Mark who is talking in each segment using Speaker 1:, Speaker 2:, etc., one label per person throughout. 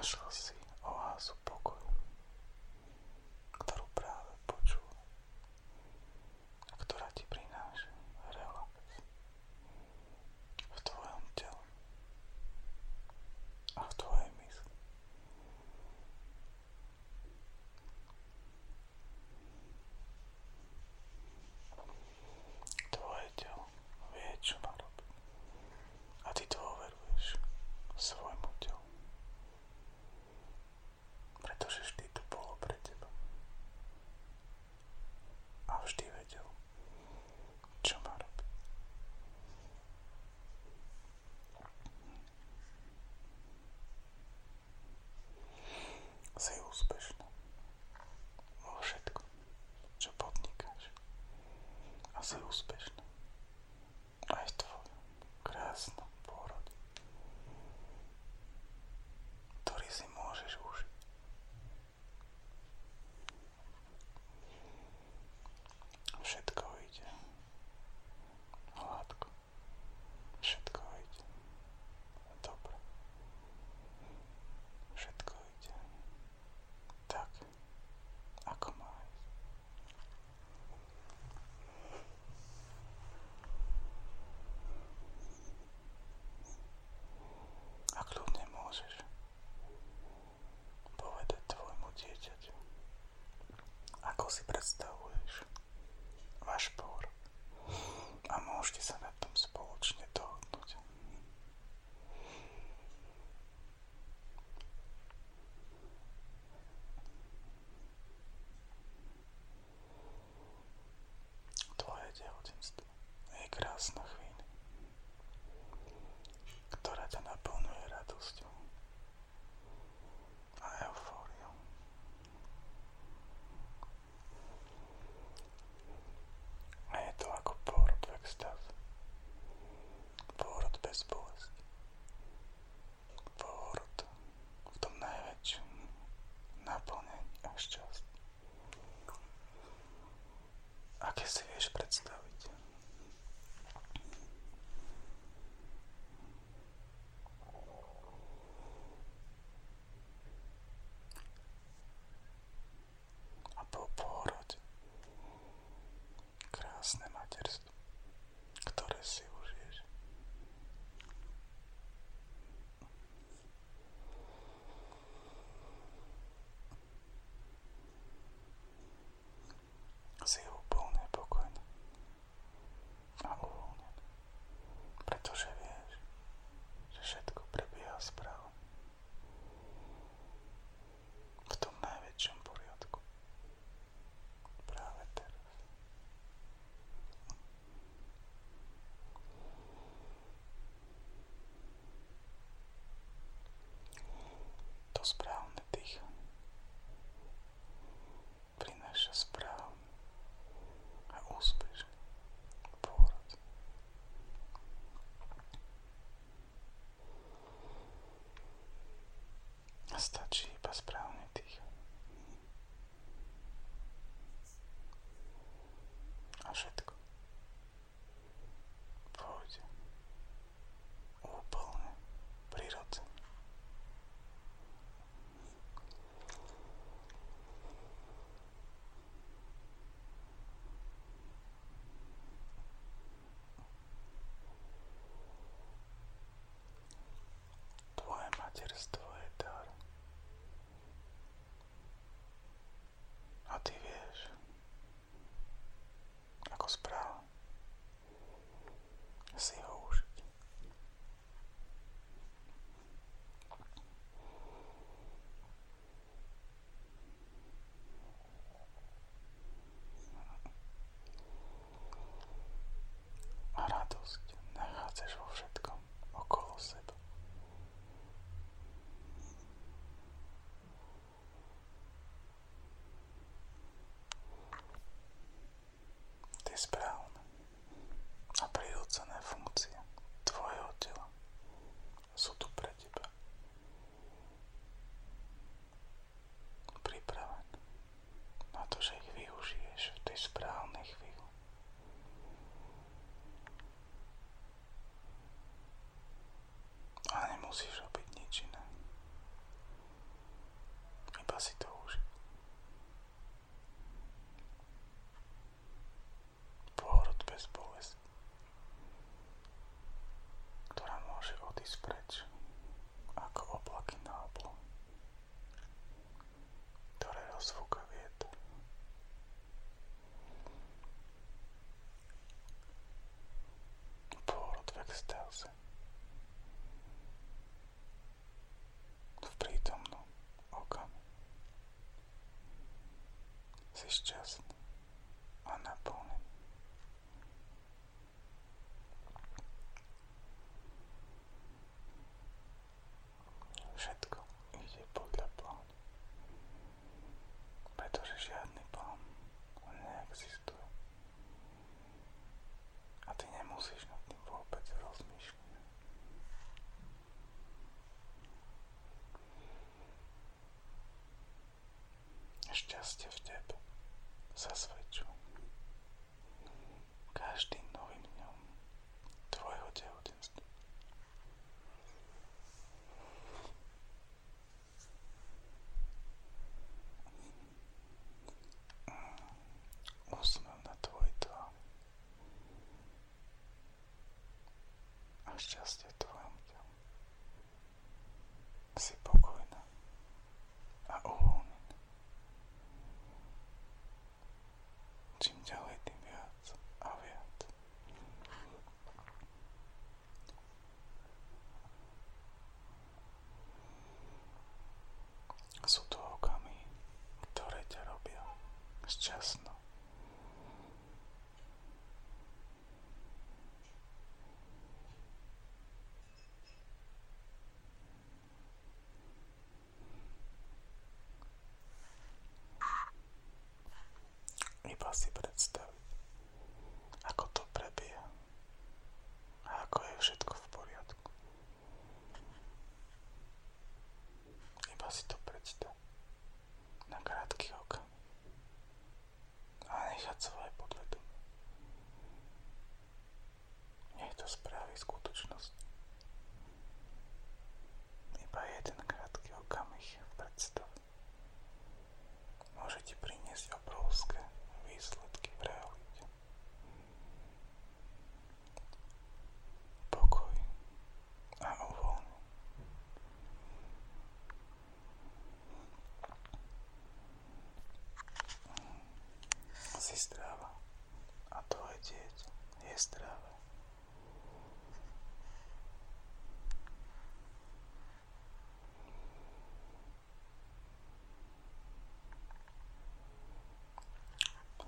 Speaker 1: Relaxa você. ako si predstavuješ váš por a môžete sa na tom spoločne dohodnúť. Tvoje tehotenstvo je krásna chvíľa, ktorá ťa naplňuje radosťou. podrastać i bezbrałą 6,000 v prítomnom okamihu. Si šťastný. счастья. glossy, but it's the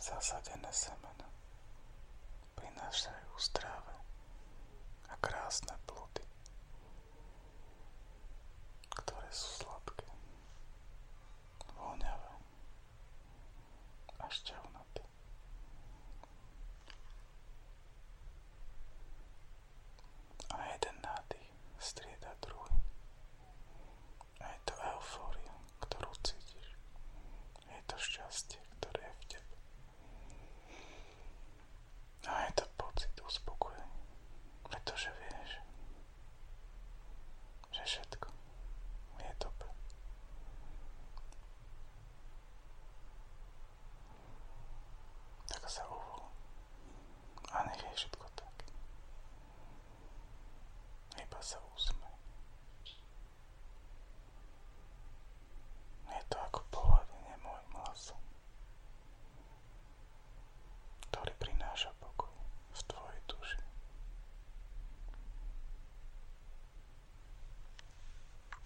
Speaker 1: zasadené semena. Prinášajú zdravé a krásne plody, ktoré sú